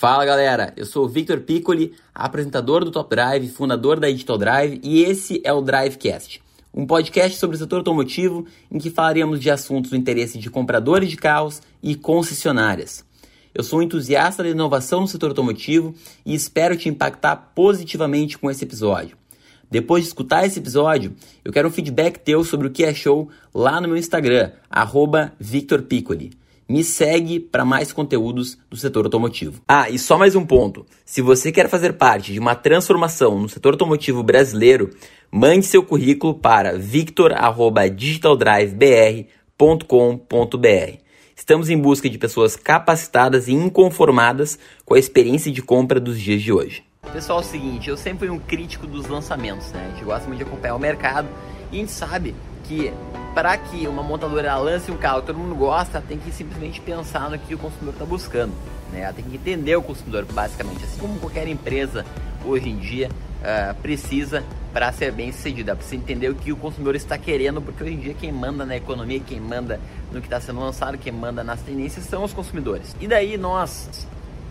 Fala galera, eu sou o Victor Piccoli, apresentador do Top Drive, fundador da Digital Drive e esse é o Drivecast, um podcast sobre o setor automotivo em que falaremos de assuntos do interesse de compradores de carros e concessionárias. Eu sou um entusiasta da inovação no setor automotivo e espero te impactar positivamente com esse episódio. Depois de escutar esse episódio, eu quero um feedback teu sobre o que achou lá no meu Instagram, arroba Victor Piccoli. Me segue para mais conteúdos do setor automotivo. Ah, e só mais um ponto. Se você quer fazer parte de uma transformação no setor automotivo brasileiro, mande seu currículo para victor@digitaldrivebr.com.br. Estamos em busca de pessoas capacitadas e inconformadas com a experiência de compra dos dias de hoje. Pessoal, é o seguinte, eu sempre fui um crítico dos lançamentos, né? A gente gosta muito de acompanhar o mercado e a gente sabe que para que uma montadora lance um carro que todo mundo gosta, tem que simplesmente pensar no que o consumidor está buscando. Né? Ela tem que entender o consumidor, basicamente. Assim como qualquer empresa hoje em dia uh, precisa para ser bem sucedida. Precisa entender o que o consumidor está querendo, porque hoje em dia quem manda na economia, quem manda no que está sendo lançado, quem manda nas tendências são os consumidores. E daí nós,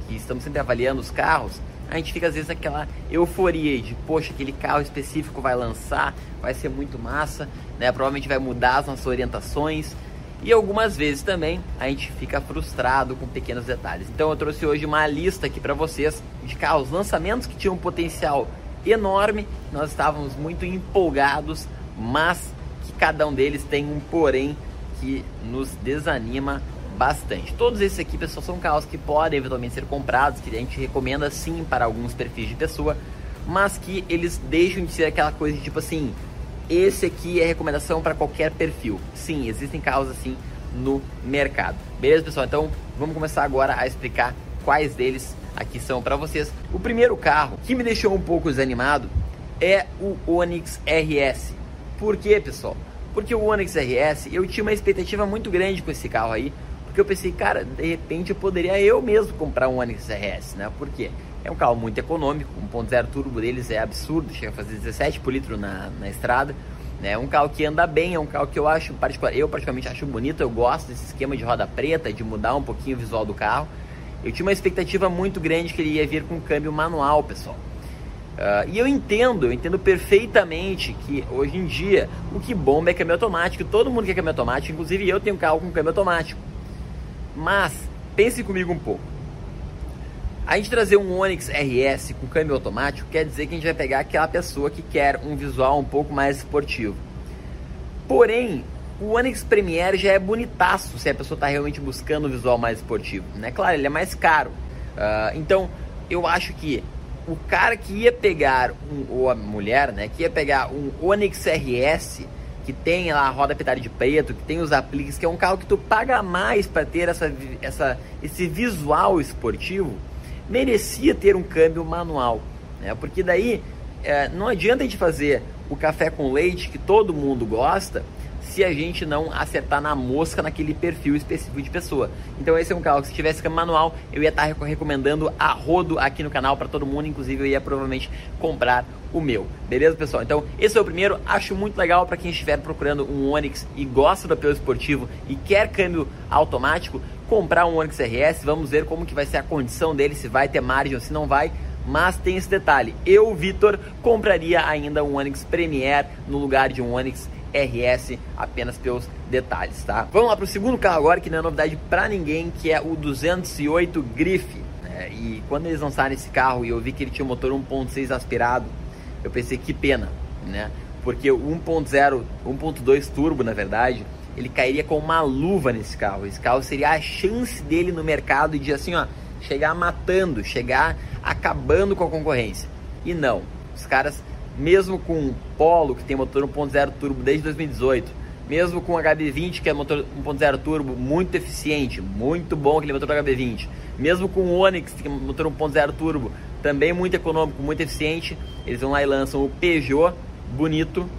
que estamos sempre avaliando os carros, a gente fica às vezes naquela euforia de, poxa, aquele carro específico vai lançar, vai ser muito massa, né? Provavelmente vai mudar as nossas orientações. E algumas vezes também a gente fica frustrado com pequenos detalhes. Então eu trouxe hoje uma lista aqui para vocês de carros, lançamentos que tinham um potencial enorme. Nós estávamos muito empolgados, mas que cada um deles tem um porém que nos desanima bastante. Todos esses aqui, pessoal, são carros que podem eventualmente ser comprados, que a gente recomenda sim para alguns perfis de pessoa, mas que eles deixam de ser aquela coisa de tipo assim, esse aqui é recomendação para qualquer perfil. Sim, existem carros assim no mercado. Beleza, pessoal? Então, vamos começar agora a explicar quais deles aqui são para vocês. O primeiro carro que me deixou um pouco desanimado é o Onix RS. Por quê, pessoal? Porque o Onix RS, eu tinha uma expectativa muito grande com esse carro aí, porque eu pensei, cara, de repente eu poderia eu mesmo comprar um Onix RS, né? Por quê? É um carro muito econômico, 1.0 turbo deles é absurdo, chega a fazer 17 por litro na, na estrada. É um carro que anda bem, é um carro que eu acho, particular, eu particularmente acho bonito, eu gosto desse esquema de roda preta, de mudar um pouquinho o visual do carro. Eu tinha uma expectativa muito grande que ele ia vir com câmbio manual, pessoal. Uh, e eu entendo, eu entendo perfeitamente que hoje em dia o que bomba é câmbio automático, todo mundo quer câmbio automático, inclusive eu tenho um carro com câmbio automático. Mas pense comigo um pouco. A gente trazer um Onix RS com câmbio automático quer dizer que a gente vai pegar aquela pessoa que quer um visual um pouco mais esportivo. Porém, o Onix Premier já é bonitaço se a pessoa está realmente buscando um visual mais esportivo. Né? Claro, ele é mais caro. Uh, então, eu acho que o cara que ia pegar, um, ou a mulher, né, que ia pegar um Onix RS que tem lá a roda pintada de preto, que tem os apliques, que é um carro que tu paga mais para ter essa, essa, esse visual esportivo, merecia ter um câmbio manual, né? Porque daí é, não adianta a gente fazer o café com leite que todo mundo gosta se a gente não acertar na mosca naquele perfil específico de pessoa. Então esse é um carro que se tivesse câmbio manual, eu ia estar recomendando a rodo aqui no canal para todo mundo, inclusive eu ia provavelmente comprar o meu. Beleza, pessoal? Então, esse é o primeiro, acho muito legal para quem estiver procurando um Onix e gosta do apelo esportivo e quer câmbio automático, comprar um Onix RS, vamos ver como que vai ser a condição dele, se vai ter margem ou se não vai. Mas tem esse detalhe, eu, Vitor, compraria ainda um Onix Premier no lugar de um Onix RS apenas pelos detalhes, tá? Vamos lá para o segundo carro agora, que não é novidade para ninguém, que é o 208 Grife. É, e quando eles lançaram esse carro e eu vi que ele tinha um motor 1.6 aspirado, eu pensei que pena, né? Porque o 1.0, 1.2 turbo, na verdade, ele cairia com uma luva nesse carro. Esse carro seria a chance dele no mercado de assim, ó, chegar matando, chegar acabando com a concorrência. E não, os caras mesmo com o Polo, que tem motor 1.0 turbo desde 2018, mesmo com o HB20, que é motor 1.0 turbo muito eficiente, muito bom aquele motor do HB20, mesmo com o Onix, que é motor 1.0 turbo, também muito econômico, muito eficiente, eles vão lá e lançam o Peugeot, bonito,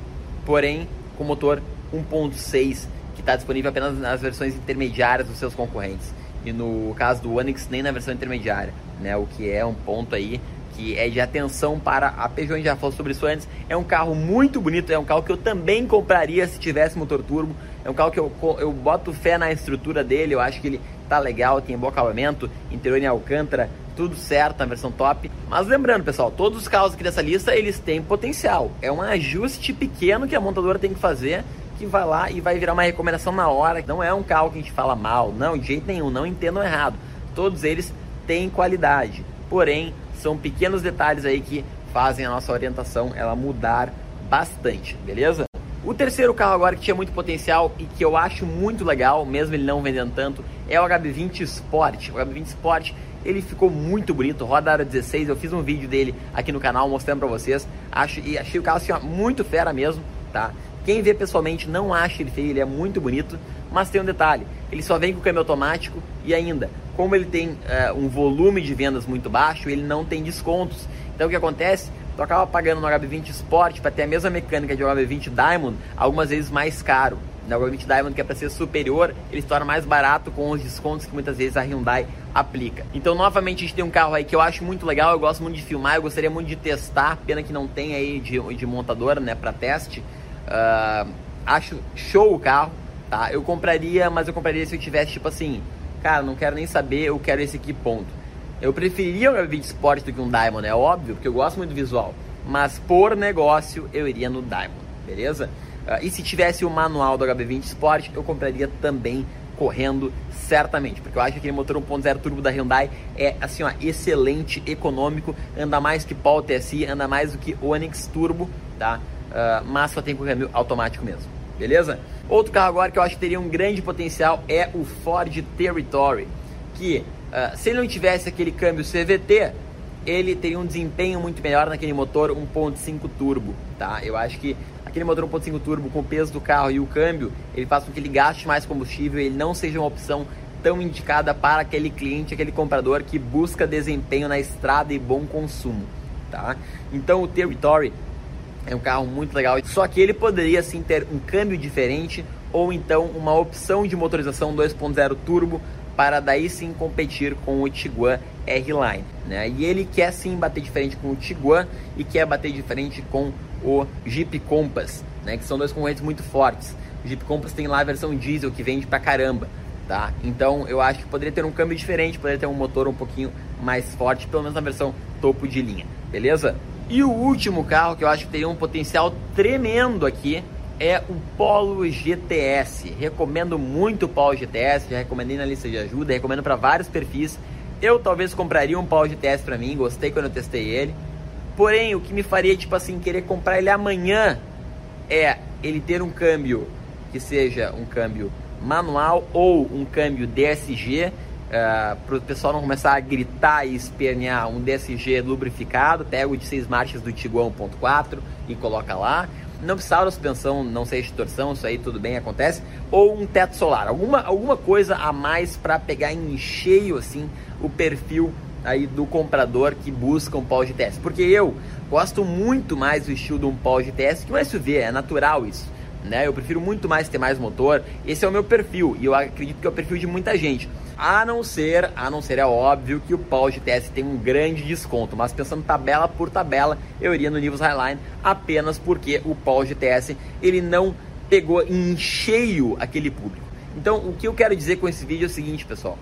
porém com motor 1.6, que está disponível apenas nas versões intermediárias dos seus concorrentes. E no caso do Onix, nem na versão intermediária, né? O que é um ponto aí que é de atenção para a Peugeot, a gente já falou sobre isso antes. É um carro muito bonito, é um carro que eu também compraria se tivesse motor turbo. É um carro que eu, eu boto fé na estrutura dele, eu acho que ele tá legal, tem bom acabamento, interior em Alcântara, tudo certo na versão top. Mas lembrando, pessoal, todos os carros aqui dessa lista, eles têm potencial. É um ajuste pequeno que a montadora tem que fazer que vai lá e vai virar uma recomendação na hora. Não é um carro que a gente fala mal, não, de jeito nenhum, não entendam errado. Todos eles têm qualidade, porém são pequenos detalhes aí que fazem a nossa orientação ela mudar bastante, beleza? O terceiro carro agora que tinha muito potencial e que eu acho muito legal, mesmo ele não vendendo tanto, é o HB20 Sport. O HB20 Sport ele ficou muito bonito, roda aro 16. Eu fiz um vídeo dele aqui no canal mostrando para vocês. Acho e achei o carro assim, ó, muito fera mesmo, tá? Quem vê pessoalmente não acha ele feio, ele é muito bonito, mas tem um detalhe: ele só vem com câmbio automático e ainda, como ele tem uh, um volume de vendas muito baixo, ele não tem descontos. Então o que acontece? Tu acaba pagando no HB20 Sport para ter a mesma mecânica de um HB20 Diamond, algumas vezes mais caro. No HB20 Diamond, que é para ser superior, ele se torna mais barato com os descontos que muitas vezes a Hyundai aplica. Então, novamente, a gente tem um carro aí que eu acho muito legal, eu gosto muito de filmar, eu gostaria muito de testar, pena que não tem aí de, de montadora, né, para teste. Uh, acho show o carro, tá? Eu compraria, mas eu compraria se eu tivesse, tipo assim, cara, não quero nem saber, eu quero esse aqui, ponto. Eu preferiria um HB20 Sport do que um Diamond, é óbvio, porque eu gosto muito do visual. Mas por negócio, eu iria no Diamond, beleza? Uh, e se tivesse o manual do HB20 Sport, eu compraria também correndo certamente, porque eu acho que aquele motor 1.0 turbo da Hyundai é assim, ó, excelente, econômico, anda mais que Paul TSI, anda mais do que Onix Turbo, tá? uh, mas só tem com câmbio automático mesmo, beleza? Outro carro agora que eu acho que teria um grande potencial é o Ford Territory, que uh, se ele não tivesse aquele câmbio CVT, ele teria um desempenho muito melhor naquele motor 1.5 turbo, tá? Eu acho que aquele motor 1.5 turbo com o peso do carro e o câmbio, ele faz com que ele gaste mais combustível, ele não seja uma opção tão indicada para aquele cliente, aquele comprador que busca desempenho na estrada e bom consumo, tá? Então o Territory é um carro muito legal, só que ele poderia sim ter um câmbio diferente ou então uma opção de motorização 2.0 turbo para daí sim competir com o Tiguan R-Line, né? E ele quer sim bater diferente com o Tiguan e quer bater diferente com o Jeep Compass, né? Que são dois concorrentes muito fortes. O Jeep Compass tem lá a versão diesel que vende pra caramba, tá? Então eu acho que poderia ter um câmbio diferente, poderia ter um motor um pouquinho mais forte, pelo menos na versão topo de linha, beleza? E o último carro que eu acho que teria um potencial tremendo aqui é o Polo GTS. Recomendo muito o Polo GTS, já recomendei na lista de ajuda, recomendo para vários perfis. Eu talvez compraria um Polo GTS para mim, gostei quando eu testei ele. Porém, o que me faria tipo assim querer comprar ele amanhã é ele ter um câmbio que seja um câmbio manual ou um câmbio DSG Uh, é, para o pessoal não começar a gritar e espernear um DSG lubrificado, pega o de 6 marchas do Tiguan 1.4 e coloca lá. Não precisava suspensão, não sei de torção, isso aí tudo bem, acontece. Ou um teto solar, alguma, alguma coisa a mais para pegar em cheio assim o perfil aí do comprador que busca um Polo GTS. Porque eu gosto muito mais do estilo de um Polo GTS que um SUV, é natural isso. Né? Eu prefiro muito mais ter mais motor. Esse é o meu perfil e eu acredito que é o perfil de muita gente. A não ser, a não ser é óbvio que o Polo GTS tem um grande desconto, mas pensando tabela por tabela, eu iria no Nivus Highline apenas porque o Polo GTS ele não pegou em cheio aquele público. Então, o que eu quero dizer com esse vídeo é o seguinte, pessoal.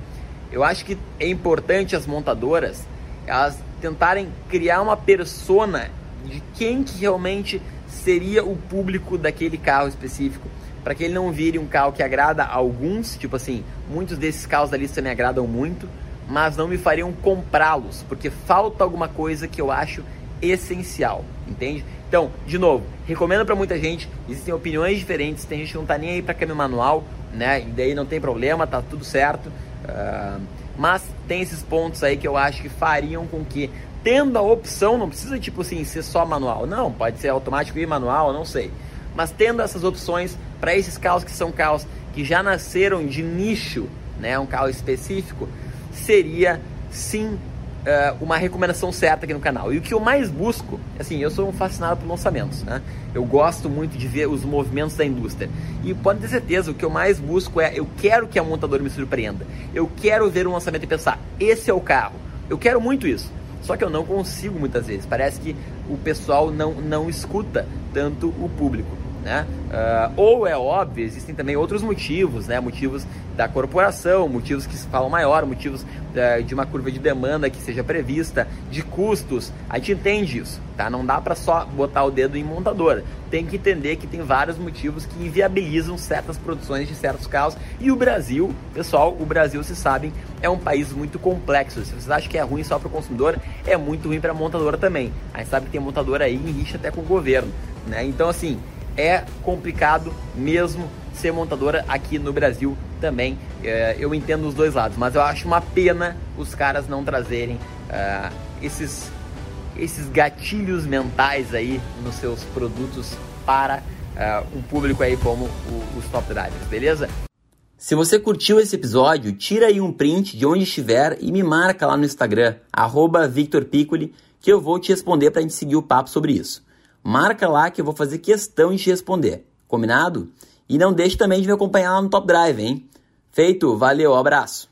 Eu acho que é importante as montadoras elas tentarem criar uma persona de quem que realmente seria o público daquele carro específico para que ele não vire um carro que agrada a alguns, tipo assim, muitos desses carros da lista me agradam muito, mas não me fariam comprá-los, porque falta alguma coisa que eu acho essencial, entende? Então, de novo, recomendo para muita gente, existem opiniões diferentes, tem gente que não tá nem aí para câmbio manual, né? E daí não tem problema, tá tudo certo. Uh, mas tem esses pontos aí que eu acho que fariam com que, tendo a opção, não precisa tipo assim ser só manual, não, pode ser automático e manual, não sei. Mas tendo essas opções para esses carros que são carros que já nasceram de nicho, né, um carro específico, seria sim uh, uma recomendação certa aqui no canal. E o que eu mais busco, assim, eu sou um fascinado por lançamentos, né? Eu gosto muito de ver os movimentos da indústria. E pode ter certeza, o que eu mais busco é, eu quero que a montadora me surpreenda. Eu quero ver um lançamento e pensar, esse é o carro. Eu quero muito isso. Só que eu não consigo muitas vezes. Parece que o pessoal não, não escuta tanto o público. Né? Uh, ou é óbvio, existem também outros motivos, né? Motivos da corporação, motivos que se falam maior, motivos uh, de uma curva de demanda que seja prevista, de custos. A gente entende isso, tá? Não dá para só botar o dedo em montadora. Tem que entender que tem vários motivos que inviabilizam certas produções de certos carros. E o Brasil, pessoal, o Brasil, se sabem, é um país muito complexo. Se vocês acham que é ruim só para o consumidor, é muito ruim para a montadora também. A gente sabe que tem montadora aí em rixa até com o governo, né? Então, assim, é complicado mesmo ser montadora aqui no Brasil também. É, eu entendo os dois lados, mas eu acho uma pena os caras não trazerem uh, esses, esses gatilhos mentais aí nos seus produtos para uh, um público aí como o, os top drivers, beleza? Se você curtiu esse episódio, tira aí um print de onde estiver e me marca lá no Instagram, @victorpiccoli, que eu vou te responder para a gente seguir o papo sobre isso. Marca lá que eu vou fazer questão de te responder. Combinado? E não deixe também de me acompanhar lá no Top Drive, hein? Feito, valeu, abraço!